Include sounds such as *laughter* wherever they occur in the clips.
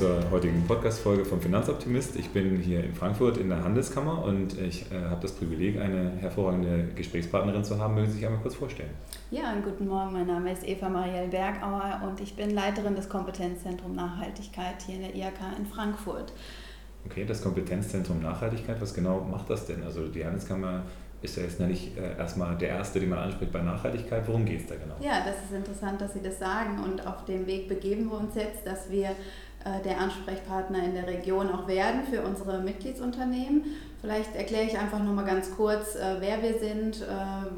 zur heutigen Podcast-Folge vom Finanzoptimist. Ich bin hier in Frankfurt in der Handelskammer und ich äh, habe das Privileg, eine hervorragende Gesprächspartnerin zu haben. Mögen Sie sich einmal kurz vorstellen? Ja, guten Morgen. Mein Name ist Eva Marielle Bergauer und ich bin Leiterin des Kompetenzzentrum Nachhaltigkeit hier in der IHK in Frankfurt. Okay, das Kompetenzzentrum Nachhaltigkeit, was genau macht das denn? Also die Handelskammer ist ja jetzt nicht äh, erstmal der Erste, den man anspricht bei Nachhaltigkeit. Worum geht es da genau? Ja, das ist interessant, dass Sie das sagen. Und auf dem Weg begeben wir uns jetzt, dass wir der Ansprechpartner in der Region auch werden für unsere Mitgliedsunternehmen. Vielleicht erkläre ich einfach nur mal ganz kurz, äh, wer wir sind,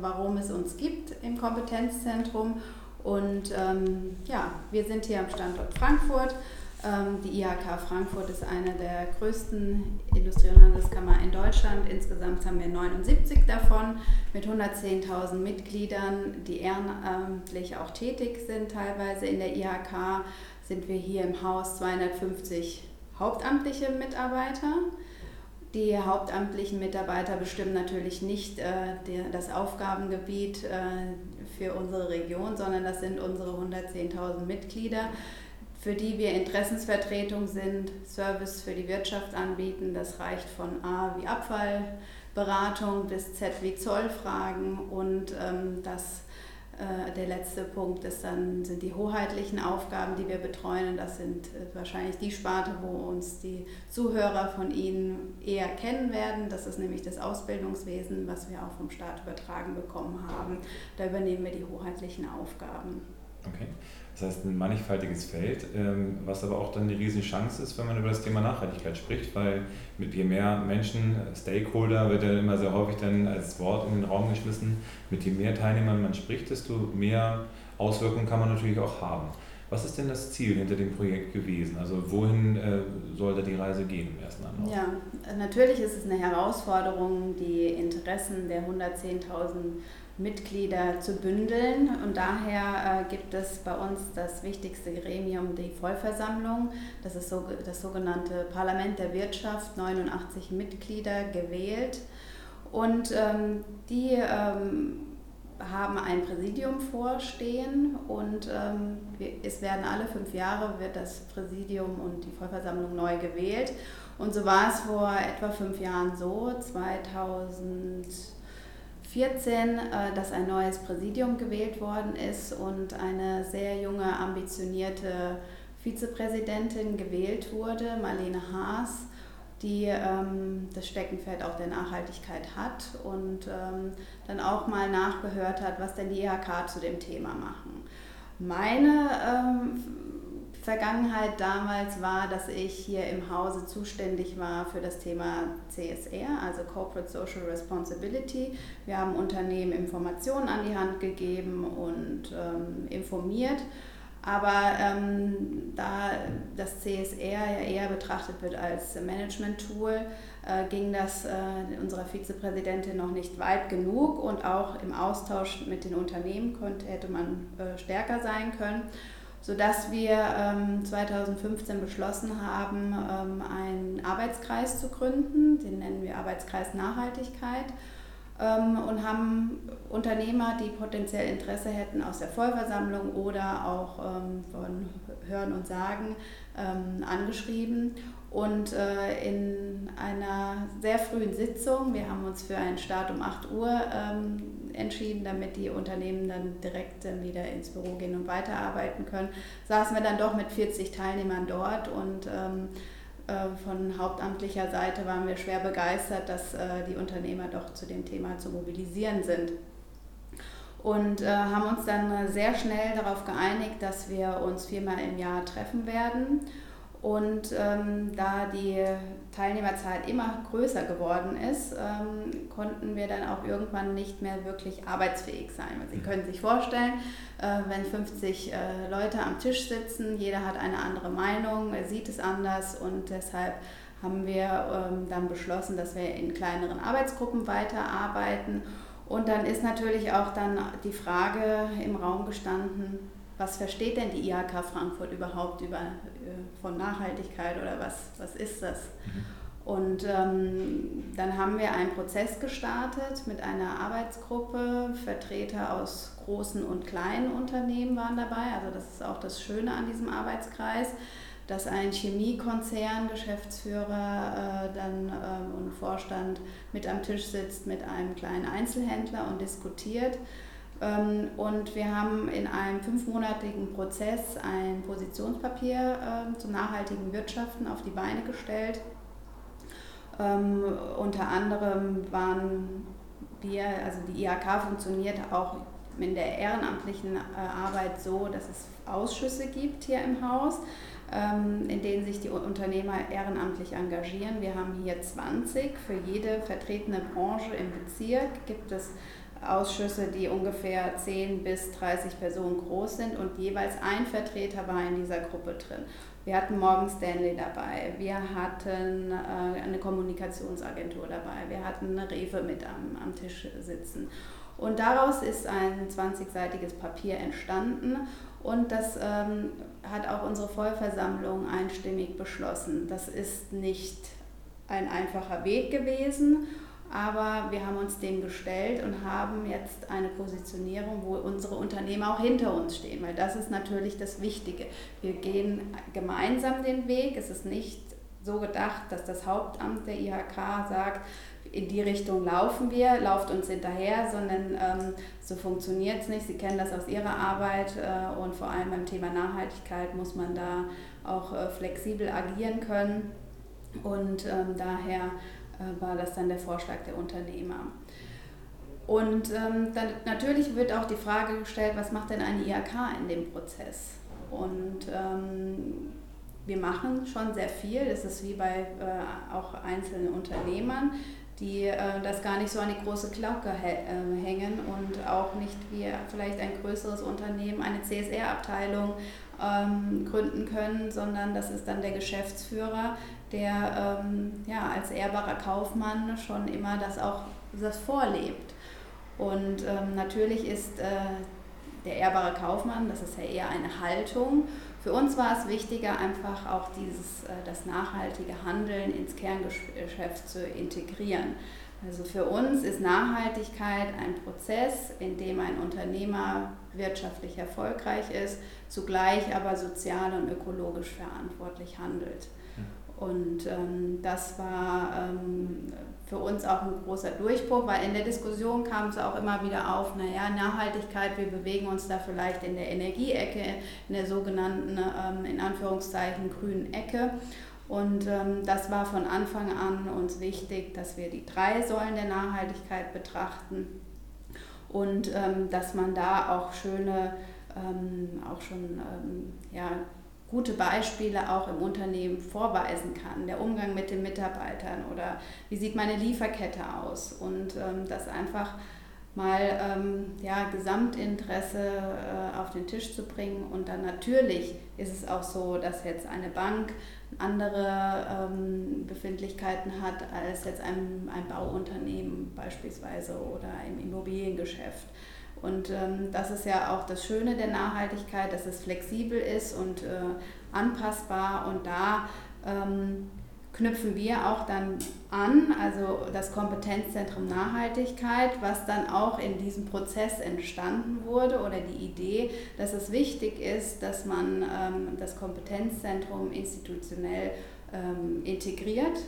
warum es uns gibt im Kompetenzzentrum. Und ähm, ja, wir sind hier am Standort Frankfurt ähm, die IHK Frankfurt ist eine der größten Industrie- und Handelskammer in Deutschland. Insgesamt haben wir 79 davon mit 110.000 Mitgliedern, die ehrenamtlich auch tätig sind. Teilweise in der IHK sind wir hier im Haus 250 hauptamtliche Mitarbeiter. Die hauptamtlichen Mitarbeiter bestimmen natürlich nicht äh, der, das Aufgabengebiet äh, für unsere Region, sondern das sind unsere 110.000 Mitglieder für die wir Interessensvertretung sind, Service für die Wirtschaft anbieten. Das reicht von A wie Abfallberatung bis Z wie Zollfragen und ähm, das der letzte Punkt ist dann, sind die hoheitlichen Aufgaben, die wir betreuen. Und das sind äh, wahrscheinlich die Sparte, wo uns die Zuhörer von Ihnen eher kennen werden. Das ist nämlich das Ausbildungswesen, was wir auch vom Staat übertragen bekommen haben. Da übernehmen wir die hoheitlichen Aufgaben. Okay. Das heißt, ein mannigfaltiges Feld, ähm, was aber auch dann eine riesige Chance ist, wenn man über das Thema Nachhaltigkeit spricht, weil mit je mehr Menschen, Stakeholder wird ja immer sehr häufig dann als Wort in den Raum geschmissen, mit je mehr Teilnehmern man spricht, desto mehr Auswirkungen kann man natürlich auch haben. Was ist denn das Ziel hinter dem Projekt gewesen? Also wohin äh, soll da die Reise gehen im ersten Anlauf? Ja, natürlich ist es eine Herausforderung, die Interessen der 110.000 Mitglieder zu bündeln. Und daher äh, gibt es bei uns das wichtigste Gremium, die Vollversammlung. Das ist so, das sogenannte Parlament der Wirtschaft, 89 Mitglieder gewählt. Und ähm, die ähm, haben ein Präsidium vorstehen und ähm, es werden alle fünf Jahre wird das Präsidium und die Vollversammlung neu gewählt. Und so war es vor etwa fünf Jahren so, 2000 2014, äh, dass ein neues Präsidium gewählt worden ist und eine sehr junge, ambitionierte Vizepräsidentin gewählt wurde, Marlene Haas, die ähm, das Steckenpferd auch der Nachhaltigkeit hat und ähm, dann auch mal nachgehört hat, was denn die IHK zu dem Thema machen. Meine ähm, Vergangenheit damals war, dass ich hier im Hause zuständig war für das Thema CSR, also Corporate Social Responsibility. Wir haben Unternehmen Informationen an die Hand gegeben und ähm, informiert. Aber ähm, da das CSR ja eher betrachtet wird als Management-Tool, äh, ging das äh, unserer Vizepräsidentin noch nicht weit genug und auch im Austausch mit den Unternehmen konnte, hätte man äh, stärker sein können sodass wir ähm, 2015 beschlossen haben, ähm, einen Arbeitskreis zu gründen, den nennen wir Arbeitskreis Nachhaltigkeit. Ähm, und haben Unternehmer, die potenziell Interesse hätten aus der Vollversammlung oder auch ähm, von Hören und Sagen ähm, angeschrieben. Und äh, in einer sehr frühen Sitzung, wir haben uns für einen Start um 8 Uhr ähm, entschieden, damit die Unternehmen dann direkt äh, wieder ins Büro gehen und weiterarbeiten können, saßen wir dann doch mit 40 Teilnehmern dort und ähm, äh, von hauptamtlicher Seite waren wir schwer begeistert, dass äh, die Unternehmer doch zu dem Thema zu mobilisieren sind und äh, haben uns dann sehr schnell darauf geeinigt, dass wir uns viermal im Jahr treffen werden und ähm, da die Teilnehmerzahl immer größer geworden ist, ähm, konnten wir dann auch irgendwann nicht mehr wirklich arbeitsfähig sein. Sie mhm. können sich vorstellen, äh, wenn 50 äh, Leute am Tisch sitzen, jeder hat eine andere Meinung, er sieht es anders und deshalb haben wir ähm, dann beschlossen, dass wir in kleineren Arbeitsgruppen weiterarbeiten. Und dann ist natürlich auch dann die Frage im Raum gestanden, was versteht denn die IHK Frankfurt überhaupt über, äh, von Nachhaltigkeit oder was, was ist das? Mhm. Und ähm, dann haben wir einen Prozess gestartet mit einer Arbeitsgruppe. Vertreter aus großen und kleinen Unternehmen waren dabei. Also das ist auch das Schöne an diesem Arbeitskreis, dass ein Chemiekonzern, Geschäftsführer äh, dann äh, und Vorstand mit am Tisch sitzt mit einem kleinen Einzelhändler und diskutiert. Ähm, und wir haben in einem fünfmonatigen Prozess ein Positionspapier äh, zum nachhaltigen Wirtschaften auf die Beine gestellt ähm, unter anderem waren wir, also die IHK funktioniert auch in der ehrenamtlichen äh, Arbeit so, dass es Ausschüsse gibt hier im Haus, ähm, in denen sich die Unternehmer ehrenamtlich engagieren. Wir haben hier 20. Für jede vertretene Branche im Bezirk gibt es Ausschüsse, die ungefähr 10 bis 30 Personen groß sind und jeweils ein Vertreter war in dieser Gruppe drin. Wir hatten Morgan Stanley dabei, wir hatten äh, eine Kommunikationsagentur dabei, wir hatten eine Rewe mit am, am Tisch sitzen. Und daraus ist ein 20-seitiges Papier entstanden und das ähm, hat auch unsere Vollversammlung einstimmig beschlossen. Das ist nicht ein einfacher Weg gewesen aber wir haben uns dem gestellt und haben jetzt eine Positionierung, wo unsere Unternehmer auch hinter uns stehen, weil das ist natürlich das Wichtige. Wir gehen gemeinsam den Weg. Es ist nicht so gedacht, dass das Hauptamt der IHK sagt, in die Richtung laufen wir, lauft uns hinterher, sondern ähm, so funktioniert es nicht. Sie kennen das aus Ihrer Arbeit äh, und vor allem beim Thema Nachhaltigkeit muss man da auch äh, flexibel agieren können. Und ähm, daher äh, war das dann der Vorschlag der Unternehmer. Und ähm, dann natürlich wird auch die Frage gestellt, was macht denn eine IHK in dem Prozess? Und ähm, wir machen schon sehr viel. Das ist wie bei äh, auch einzelnen Unternehmern, die äh, das gar nicht so an die große Glocke äh, hängen und auch nicht wie vielleicht ein größeres Unternehmen eine CSR-Abteilung ähm, gründen können, sondern das ist dann der Geschäftsführer, der ähm, ja, als ehrbarer Kaufmann schon immer das auch das vorlebt. Und ähm, natürlich ist äh, der ehrbare Kaufmann, das ist ja eher eine Haltung. Für uns war es wichtiger, einfach auch dieses, äh, das nachhaltige Handeln ins Kerngeschäft zu integrieren. Also für uns ist Nachhaltigkeit ein Prozess, in dem ein Unternehmer wirtschaftlich erfolgreich ist, zugleich aber sozial und ökologisch verantwortlich handelt. Und ähm, das war ähm, für uns auch ein großer Durchbruch, weil in der Diskussion kam es auch immer wieder auf, naja, Nachhaltigkeit, wir bewegen uns da vielleicht in der Energieecke, in der sogenannten, ähm, in Anführungszeichen, grünen Ecke. Und ähm, das war von Anfang an uns wichtig, dass wir die drei Säulen der Nachhaltigkeit betrachten und ähm, dass man da auch schöne, ähm, auch schon ja, gute Beispiele auch im Unternehmen vorweisen kann. Der Umgang mit den Mitarbeitern oder wie sieht meine Lieferkette aus und ähm, das einfach mal ähm, ja, Gesamtinteresse äh, auf den Tisch zu bringen. Und dann natürlich ist es auch so, dass jetzt eine Bank andere ähm, Befindlichkeiten hat als jetzt ein, ein Bauunternehmen beispielsweise oder im Immobiliengeschäft. Und ähm, das ist ja auch das Schöne der Nachhaltigkeit, dass es flexibel ist und äh, anpassbar. Und da ähm, knüpfen wir auch dann an, also das Kompetenzzentrum Nachhaltigkeit, was dann auch in diesem Prozess entstanden wurde oder die Idee, dass es wichtig ist, dass man ähm, das Kompetenzzentrum institutionell ähm, integriert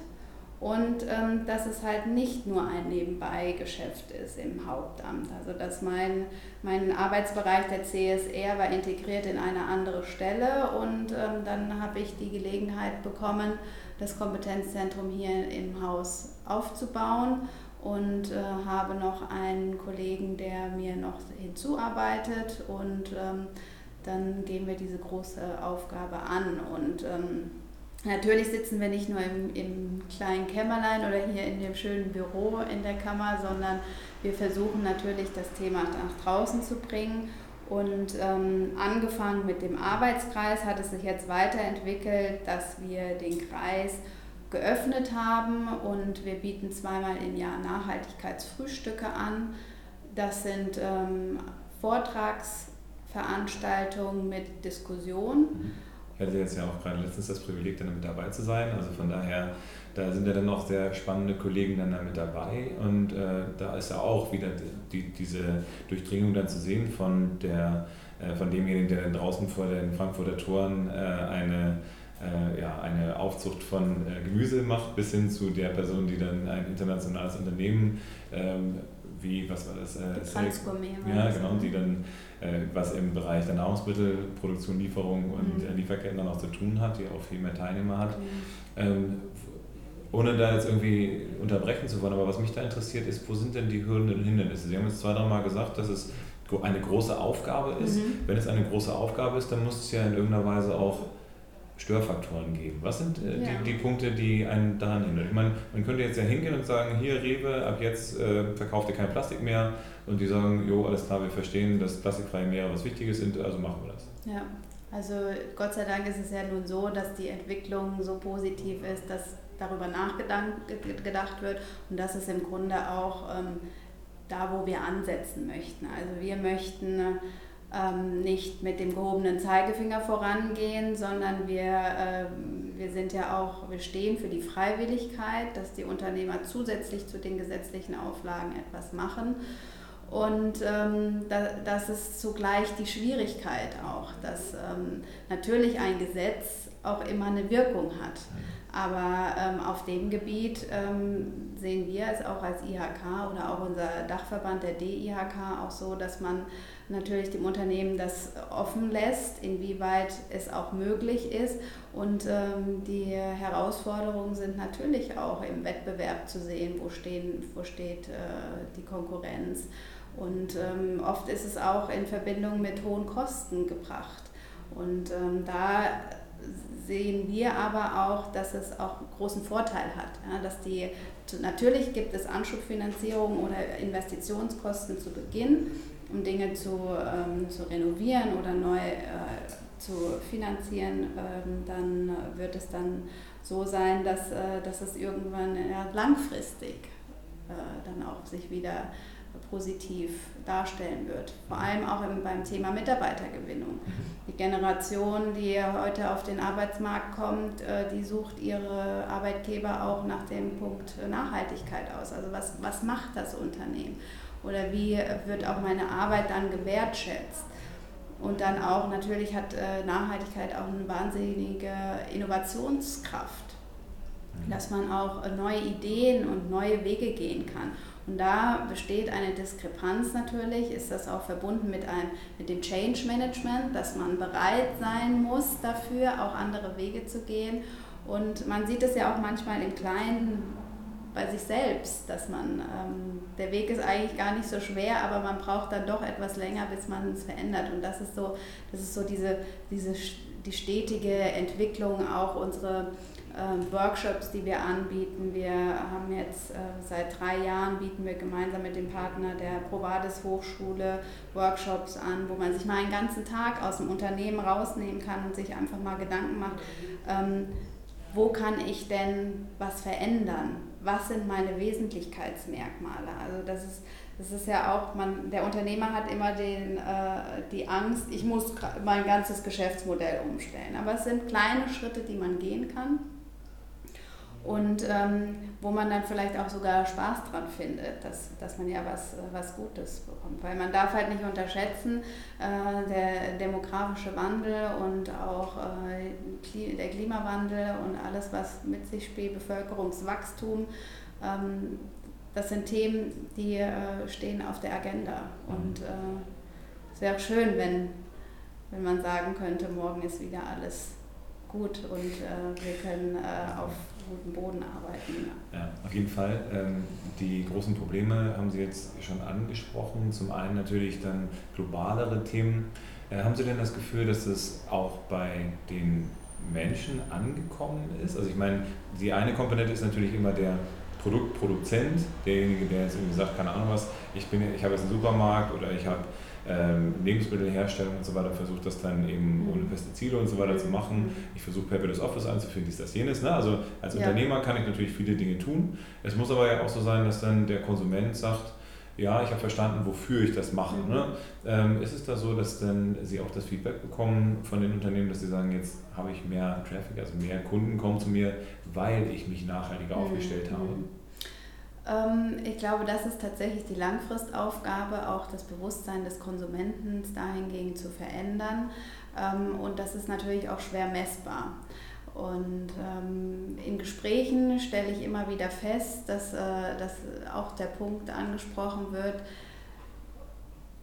und ähm, dass es halt nicht nur ein Nebenbeigeschäft ist im Hauptamt. Also dass mein, mein Arbeitsbereich der CSR war integriert in eine andere Stelle und ähm, dann habe ich die Gelegenheit bekommen, das Kompetenzzentrum hier im Haus aufzubauen und äh, habe noch einen Kollegen, der mir noch hinzuarbeitet und ähm, dann gehen wir diese große Aufgabe an und ähm, Natürlich sitzen wir nicht nur im, im, kleinen Kämmerlein oder hier in dem schönen Büro in der Kammer, sondern wir versuchen natürlich das Thema nach draußen zu bringen. Und ähm, angefangen mit dem Arbeitskreis hat es sich jetzt weiterentwickelt, dass wir den Kreis geöffnet haben und wir bieten zweimal im Jahr Nachhaltigkeitsfrühstücke an. Das sind ähm, Vortragsveranstaltungen mit Diskussion. Hatte jetzt ja auch gerade letztens das Privileg, dann mit dabei zu sein. Also von daher, da sind ja dann auch sehr spannende Kollegen dann da mit dabei. Und äh, da ist ja auch wieder die, diese Durchdringung dann zu sehen von, der, äh, von demjenigen, der dann draußen vor den Frankfurter Toren äh, eine äh, ja, eine Aufzucht von äh, Gemüse macht, bis hin zu der Person, die dann ein internationales Unternehmen ähm, wie, was war das? Äh, Transgourmet. Ja, genau, die dann äh, was im Bereich der Nahrungsmittelproduktion, Lieferung und mhm. Äh, Lieferketten dann auch zu tun hat, die auch viel mehr Teilnehmer hat. Mhm. Ähm, ohne da jetzt irgendwie unterbrechen zu wollen, aber was mich da interessiert ist, wo sind denn die Hürden und Hindernisse? Sie haben jetzt zwei, drei Mal gesagt, dass es eine große Aufgabe ist. Mhm. Wenn es eine große Aufgabe ist, dann muss es ja in irgendeiner Weise auch Störfaktoren geben. Was sind äh, ja. die, die, Punkte, die einen daran hindern? Ich meine, man könnte jetzt ja hingehen und sagen, hier Rewe, ab jetzt äh, verkauft ihr kein Plastik mehr und die sagen, jo, alles klar, wir verstehen, dass plastikfreie Meere was Wichtiges sind, also machen wir das. Ja, also Gott sei Dank ist es ja nun so, dass die Entwicklung so positiv ist, dass darüber nachgedacht wird und das ist im Grunde auch ähm, da, wo wir ansetzen möchten. Also wir möchten ähm, nicht mit dem gehobenen Zeigefinger vorangehen, sondern wir, äh, wir sind ja auch, wir stehen für die Freiwilligkeit, dass die Unternehmer zusätzlich zu den gesetzlichen Auflagen etwas machen. Und ähm, da, das ist zugleich die Schwierigkeit auch, dass ähm, natürlich ein Gesetz auch immer eine Wirkung hat. Aber ähm, auf dem Gebiet ähm, sehen wir es auch als IHK oder auch unser Dachverband der DIHK auch so, dass man natürlich dem Unternehmen das offen lässt, inwieweit es auch möglich ist. Und ähm, die Herausforderungen sind natürlich auch im Wettbewerb zu sehen, wo, stehen, wo steht äh, die Konkurrenz. Und ähm, oft ist es auch in Verbindung mit hohen Kosten gebracht. Und ähm, da sehen wir aber auch, dass es auch einen großen Vorteil hat. Ja, dass die, natürlich gibt es Anschubfinanzierung oder Investitionskosten zu Beginn, um Dinge zu, ähm, zu renovieren oder neu äh, zu finanzieren. Ähm, dann wird es dann so sein, dass, äh, dass es irgendwann ja, langfristig äh, dann auch sich wieder positiv darstellen wird. Vor allem auch im, beim Thema Mitarbeitergewinnung. Die Generation, die heute auf den Arbeitsmarkt kommt, äh, die sucht ihre Arbeitgeber auch nach dem Punkt Nachhaltigkeit aus. Also was, was macht das Unternehmen? Oder wie wird auch meine Arbeit dann gewertschätzt? Und dann auch natürlich hat äh, Nachhaltigkeit auch eine wahnsinnige Innovationskraft, mhm. dass man auch neue Ideen und neue Wege gehen kann. Und da besteht eine Diskrepanz natürlich, ist das auch verbunden mit, einem, mit dem Change Management, dass man bereit sein muss dafür, auch andere Wege zu gehen. Und man sieht es ja auch manchmal im Kleinen bei sich selbst, dass man, ähm, der Weg ist eigentlich gar nicht so schwer, aber man braucht dann doch etwas länger, bis man es verändert. Und das ist so, das ist so diese, diese, die stetige Entwicklung, auch unsere Workshops, die wir anbieten. Wir haben jetzt äh, seit drei Jahren bieten wir gemeinsam mit dem Partner der Provades Hochschule Workshops an, wo man sich mal einen ganzen Tag aus dem Unternehmen rausnehmen kann und sich einfach mal Gedanken macht, ähm, wo kann ich denn was verändern? Was sind meine Wesentlichkeitsmerkmale? Also das ist, das ist ja auch, man, der Unternehmer hat immer den, äh, die Angst, ich muss mein ganzes Geschäftsmodell umstellen. Aber es sind kleine Schritte, die man gehen kann und ähm, wo man dann vielleicht auch sogar Spaß dran findet, dass, dass man ja was, was Gutes bekommt. Weil man darf halt nicht unterschätzen, äh, der demografische Wandel und auch äh, der Klimawandel und alles, was mit sich spielt, Bevölkerungswachstum, ähm, das sind Themen, die äh, stehen auf der Agenda. Und äh, es wäre schön, wenn, wenn man sagen könnte, morgen ist wieder alles gut und äh, wir können äh, auf guten Boden arbeiten. Ja, auf jeden Fall. Ähm, die großen Probleme haben Sie jetzt schon angesprochen. Zum einen natürlich dann globalere Themen. Äh, haben Sie denn das Gefühl, dass es auch bei den Menschen angekommen ist? Also ich meine, die eine Komponente ist natürlich immer der Produktproduzent, derjenige, der jetzt irgendwie sagt, keine Ahnung was, ich, bin, ich habe jetzt einen Supermarkt oder ich habe ähm, Lebensmittelherstellung und so weiter, versucht das dann eben ohne Pestizide und so weiter zu machen. Ich versuche Paperless Office einzuführen, dies, das, jenes. Ne? Also als ja. Unternehmer kann ich natürlich viele Dinge tun. Es muss aber ja auch so sein, dass dann der Konsument sagt, ja, ich habe verstanden, wofür ich das mache. Mhm. Ne? Ähm, ist es da so, dass dann Sie auch das Feedback bekommen von den Unternehmen, dass Sie sagen, jetzt habe ich mehr Traffic, also mehr Kunden kommen zu mir, weil ich mich nachhaltiger mhm. aufgestellt habe? Ähm, ich glaube, das ist tatsächlich die Langfristaufgabe, auch das Bewusstsein des Konsumenten dahingehend zu verändern. Ähm, und das ist natürlich auch schwer messbar. Und ähm, in Gesprächen stelle ich immer wieder fest, dass, äh, dass auch der Punkt angesprochen wird,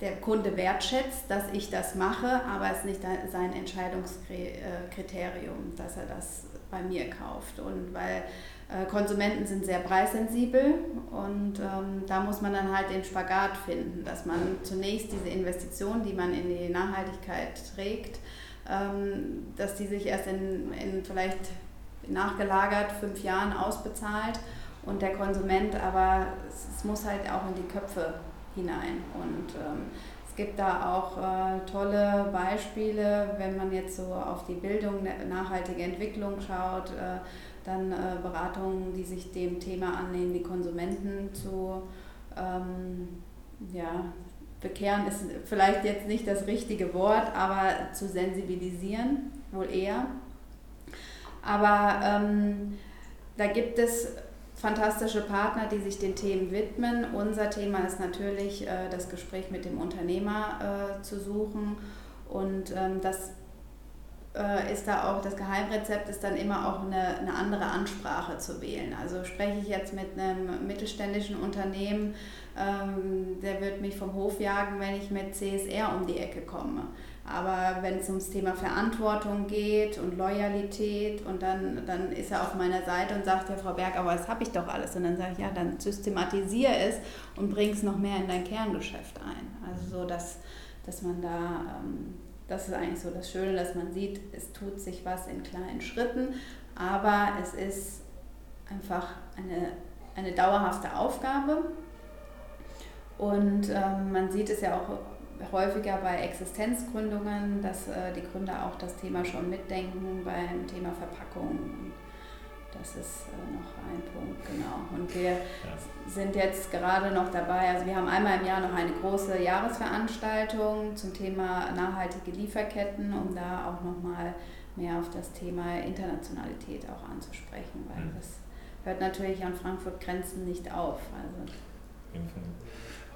der Kunde wertschätzt, dass ich das mache, aber es ist nicht sein Entscheidungskriterium, dass er das bei mir kauft. Und weil äh, Konsumenten sind sehr preissensibel und ähm, da muss man dann halt den Spagat finden, dass man zunächst diese Investition, die man in die Nachhaltigkeit trägt, dass die sich erst in, in vielleicht nachgelagert fünf Jahren ausbezahlt und der Konsument aber, es, es muss halt auch in die Köpfe hinein. Und ähm, es gibt da auch äh, tolle Beispiele, wenn man jetzt so auf die Bildung, nachhaltige Entwicklung schaut, äh, dann äh, Beratungen, die sich dem Thema annehmen, die Konsumenten zu ähm, ja, bekehren, ist vielleicht jetzt nicht das richtige Wort, aber zu sensibilisieren, wohl eher. Aber ähm, da gibt es fantastische Partner, die sich den Themen widmen. Unser Thema ist natürlich äh, das Gespräch mit dem Unternehmer äh, zu suchen und ähm, das äh, ist da auch das Geheimrezept ist dann immer auch eine, eine andere Ansprache zu wählen. Also spreche ich jetzt mit einem mittelständischen Unternehmen, ähm, der wird mich vom Hof jagen, wenn ich mit CSR um die Ecke komme. Aber wenn es ums Thema Verantwortung geht und Loyalität und dann, dann ist er auf meiner Seite und sagt, ja Frau Berg, aber das habe ich doch alles. Und dann sage ich, ja, dann systematisiere es und bring es noch mehr in dein Kerngeschäft ein. Also so, dass, dass man da... Ähm, das ist eigentlich so das Schöne, dass man sieht, es tut sich was in kleinen Schritten, aber es ist einfach eine, eine dauerhafte Aufgabe. Und ähm, man sieht es ja auch häufiger bei Existenzgründungen, dass äh, die Gründer auch das Thema schon mitdenken beim Thema Verpackung das ist äh, noch ein Punkt, genau. Und wir ja. sind jetzt gerade noch dabei, also wir haben einmal im Jahr noch eine große Jahresveranstaltung zum Thema nachhaltige Lieferketten, um da auch nochmal mehr auf das Thema Internationalität auch anzusprechen, weil mhm. das hört natürlich an Frankfurt Grenzen nicht auf. Also.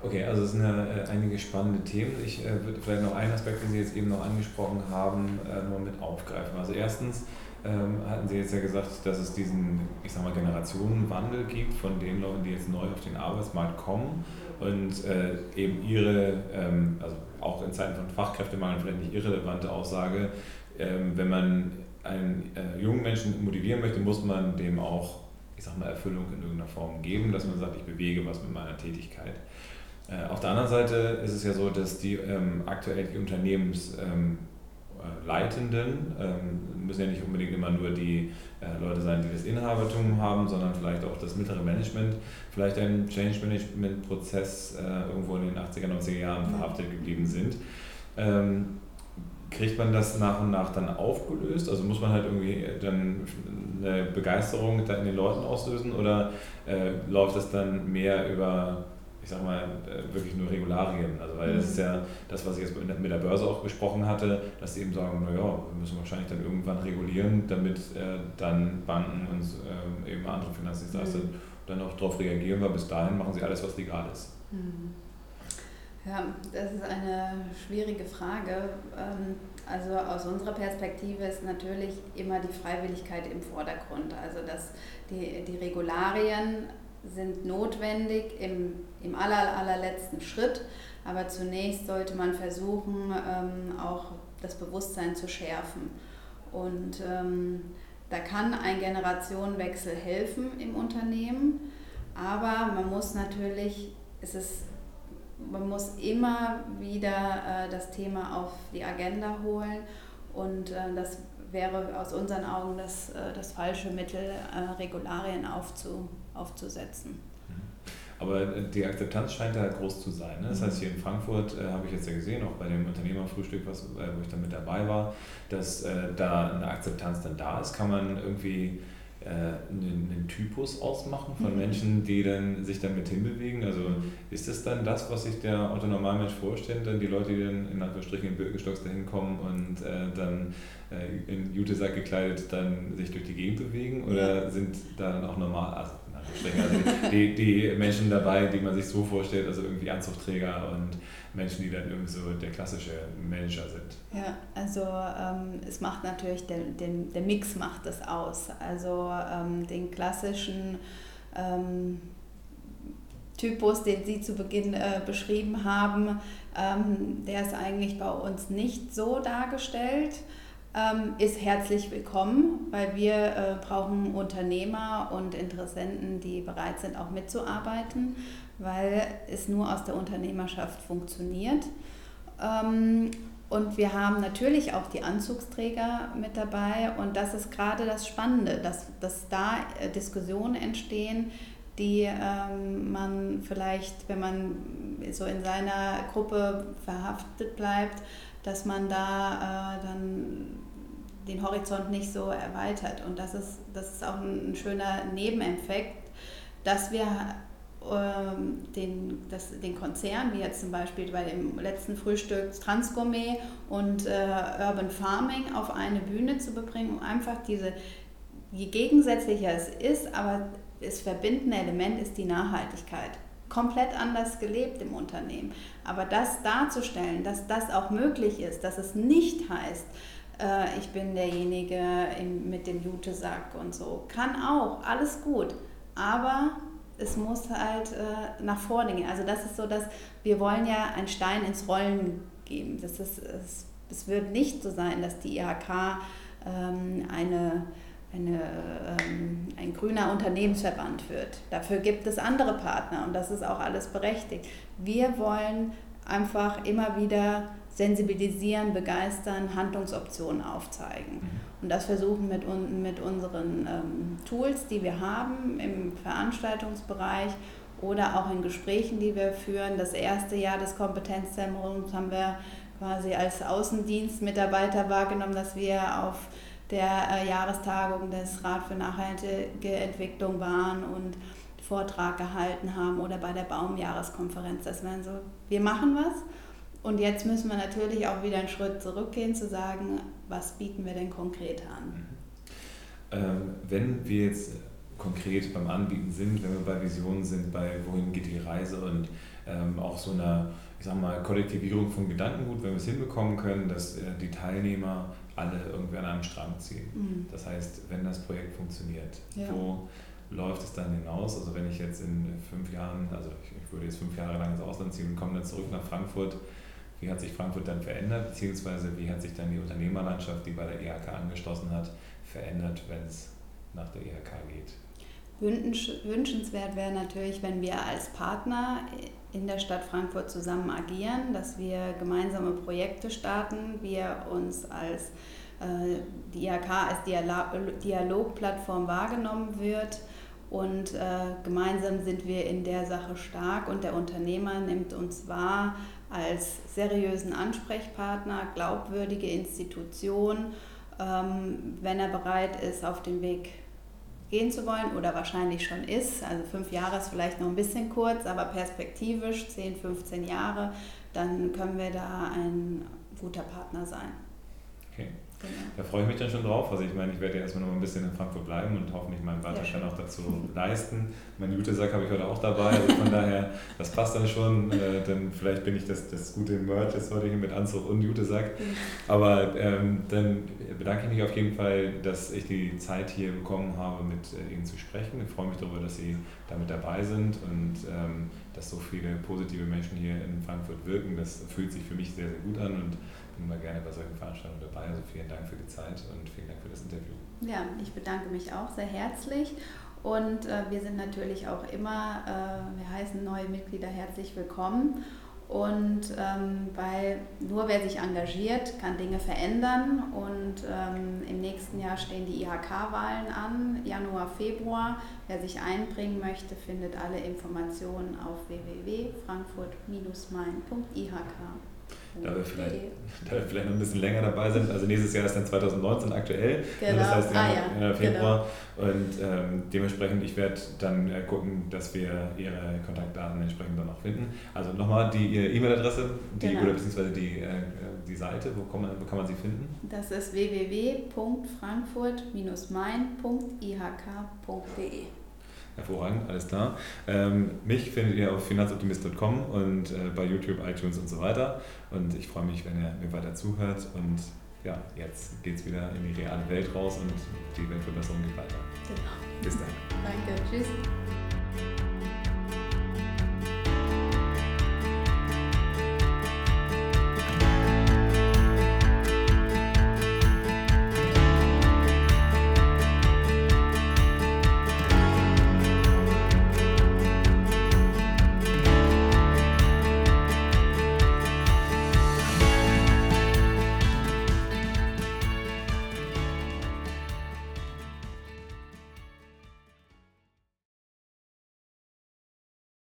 Okay, also es sind ja äh, einige spannende Themen. Ich äh, würde vielleicht noch einen Aspekt, den Sie jetzt eben noch angesprochen haben, äh, nur mit aufgreifen. Also erstens, hatten Sie jetzt ja gesagt, dass es diesen, ich sag mal, Generationenwandel gibt von den Leuten, die jetzt neu auf den Arbeitsmarkt kommen und äh, eben ihre, ähm, also auch in Zeiten von Fachkräftemangel vielleicht nicht irrelevante Aussage, ähm, wenn man einen äh, jungen Menschen motivieren möchte, muss man dem auch, ich sag mal, Erfüllung in irgendeiner Form geben, dass man sagt, ich bewege was mit meiner Tätigkeit. Äh, auf der anderen Seite ist es ja so, dass die ähm, aktuell die Unternehmens ähm, äh, Leitenden, ähm, müssen ja nicht unbedingt immer nur die äh, Leute sein, die das Inhabertum haben, sondern vielleicht auch das mittlere Management, vielleicht ein Change Management Prozess äh, irgendwo in den 80er, 90er Jahren verhaftet geblieben sind. Ähm, kriegt man das nach und nach dann aufgelöst? Also muss man halt irgendwie dann eine Begeisterung in den Leuten auslösen oder äh, läuft das dann mehr über ich sag mal, äh, wirklich nur Regularien. Also weil mhm. das ist ja das, was ich jetzt mit der Börse auch gesprochen hatte, dass sie eben sagen, naja, wir müssen wahrscheinlich dann irgendwann regulieren, damit äh, dann Banken und äh, eben andere Finanzdienstleister mhm. dann auch darauf reagieren, weil bis dahin machen sie alles, was legal ist. Mhm. Ja, das ist eine schwierige Frage. Ähm, also aus unserer Perspektive ist natürlich immer die Freiwilligkeit im Vordergrund. Also dass die, die Regularien sind notwendig im, im aller, allerletzten Schritt, aber zunächst sollte man versuchen, ähm, auch das Bewusstsein zu schärfen. Und ähm, da kann ein Generationenwechsel helfen im Unternehmen, aber man muss natürlich, es ist, man muss immer wieder äh, das Thema auf die Agenda holen und äh, das wäre aus unseren Augen das, äh, das falsche Mittel, Regularien aufzu, aufzusetzen. Aber die Akzeptanz scheint da groß zu sein. Ne? Das heißt, hier in Frankfurt äh, habe ich jetzt ja gesehen, auch bei dem Unternehmerfrühstück, was, äh, wo ich dann mit dabei war, dass äh, da eine Akzeptanz dann da ist. Kann man irgendwie äh, einen, einen, Typus ausmachen von mhm. Menschen, die dann sich dann mit hinbewegen? Also ist das dann das, was sich der Otto Normalmensch vorstellt, dann die Leute, die dann in Anführungsstrichen in Birkenstocks dahin kommen und äh, dann äh, in Jutesack gekleidet dann sich durch die Gegend bewegen? Oder sind da dann auch normal, also, also die, die Menschen dabei, die man sich so vorstellt, also irgendwie Anzugträger und Menschen, die dann irgendwie so der klassische Manager sind. Ja, also ähm, es macht natürlich, der, den, der Mix macht es aus. Also ähm, den klassischen ähm, Typus, den Sie zu Beginn äh, beschrieben haben, ähm, der ist eigentlich bei uns nicht so dargestellt ist herzlich willkommen, weil wir äh, brauchen Unternehmer und Interessenten, die bereit sind, auch mitzuarbeiten weil es nur aus der Unternehmerschaft funktioniert. Ähm, und wir haben natürlich auch die Anzugsträger mit dabei und das ist gerade das Spannende, dass, dass da äh, Diskussionen entstehen, die ähm, man vielleicht, wenn man so in seiner Gruppe verhaftet bleibt, dass man da äh, dann den Horizont nicht so erweitert. Und das ist, das ist auch ein schöner Nebeneffekt, dass wir ähm, den, das, den Konzern, wie jetzt zum Beispiel bei dem letzten Frühstück Transgourmet und äh, Urban Farming auf eine Bühne zu bringen, um einfach diese, je gegensätzlicher es ist, aber das verbindende Element ist die Nachhaltigkeit. Komplett anders gelebt im Unternehmen. Aber das darzustellen, dass das auch möglich ist, dass es nicht heißt, äh, ich bin derjenige im, mit dem Jutesack und so, kann auch, alles gut. Aber es muss halt äh, nach vorne gehen. Also das ist so, dass wir wollen ja einen Stein ins Rollen geben. Das ist, es, es wird nicht so sein, dass die IHK ähm, eine, eine, ähm, ein grüner Unternehmensverband wird. Dafür gibt es andere Partner und das ist auch alles berechtigt. Wir wollen einfach immer wieder sensibilisieren, begeistern, Handlungsoptionen aufzeigen. Mhm. Und das versuchen mit, mit unseren ähm, Tools, die wir haben im Veranstaltungsbereich oder auch in Gesprächen, die wir führen. Das erste Jahr des Kompetenzzentrums haben wir quasi als Außendienstmitarbeiter wahrgenommen, dass wir auf der äh, Jahrestagung des Rat für nachhaltige Entwicklung waren und Vortrag gehalten haben oder bei der Baumjahreskonferenz. Das waren so, wir machen was und jetzt müssen wir natürlich auch wieder einen Schritt zurückgehen, zu sagen, was bieten wir denn konkret an? Mhm. Ähm, wenn wir jetzt konkret beim Anbieten sind, wenn wir bei Visionen sind, bei wohin geht die Reise und ähm, auch so einer, ich sag mal, Kollektivierung von Gedankengut, wenn wir es hinbekommen können, dass äh, die Teilnehmer alle irgendwie an einem Strang ziehen. Mhm. Das heißt, wenn das Projekt funktioniert, ja. wo läuft es dann hinaus? Also wenn ich jetzt in fünf Jahren, also ich, ich würde jetzt fünf Jahre lang ins Ausland ziehen und komme dann zurück nach Frankfurt, wie hat sich Frankfurt dann verändert, beziehungsweise wie hat sich dann die Unternehmerlandschaft, die bei der IHK angeschlossen hat, verändert, wenn es nach der IHK geht? Wünschenswert wäre natürlich, wenn wir als Partner in der Stadt Frankfurt zusammen agieren, dass wir gemeinsame Projekte starten, wir uns als äh, die IHK als Dialogplattform wahrgenommen wird und äh, gemeinsam sind wir in der Sache stark und der Unternehmer nimmt uns wahr als seriösen Ansprechpartner, glaubwürdige Institution, ähm, wenn er bereit ist, auf den Weg gehen zu wollen oder wahrscheinlich schon ist. Also fünf Jahre ist vielleicht noch ein bisschen kurz, aber perspektivisch 10, 15 Jahre, dann können wir da ein guter Partner sein. Okay. Genau. Da freue ich mich dann schon drauf. Also ich meine, ich werde erstmal noch ein bisschen in Frankfurt bleiben und hoffentlich meinen Beitrag ja, auch dazu leisten. Mein Jutesack habe ich heute auch dabei, also von daher, das passt dann schon. Äh, dann vielleicht bin ich das, das gute Merch jetzt heute hier mit Anzug und Jutesack. Aber ähm, dann bedanke ich mich auf jeden Fall, dass ich die Zeit hier bekommen habe, mit äh, Ihnen zu sprechen. Ich freue mich darüber, dass Sie damit dabei sind und ähm, dass so viele positive Menschen hier in Frankfurt wirken. Das fühlt sich für mich sehr, sehr gut an und bin immer gerne bei solchen Veranstaltungen dabei. Also vielen Dank für die Zeit und vielen Dank für das Interview. Ja, ich bedanke mich auch sehr herzlich. Und äh, wir sind natürlich auch immer, äh, wir heißen neue Mitglieder herzlich willkommen. Und ähm, weil nur wer sich engagiert, kann Dinge verändern. Und ähm, im nächsten Jahr stehen die IHK-Wahlen an, Januar, Februar. Wer sich einbringen möchte, findet alle Informationen auf www.frankfurt-main.ihk. da wir, vielleicht, *laughs* da wir vielleicht noch ein bisschen länger dabei sind. Also nächstes Jahr ist dann 2019 aktuell. Genau. Das heißt ah, ja. Februar. Genau. Und ähm, dementsprechend, ich werde dann äh, gucken, dass wir Ihre Kontaktdaten entsprechend dann auch finden. Also nochmal die E-Mail-Adresse die, genau. oder beziehungsweise die, äh, die Seite, wo kann, man, wo kann man sie finden? Das ist www.frankfurt-mein.ihk.de. Hervorragend, alles klar. Ähm, mich findet ihr auf finanzoptimist.com und äh, bei YouTube, iTunes und so weiter. Und ich freue mich, wenn ihr mir weiter zuhört. Und ja, jetzt geht es wieder in die reale Welt raus und die Weltverbesserung geht weiter. Genau. Bis dann. Danke, tschüss.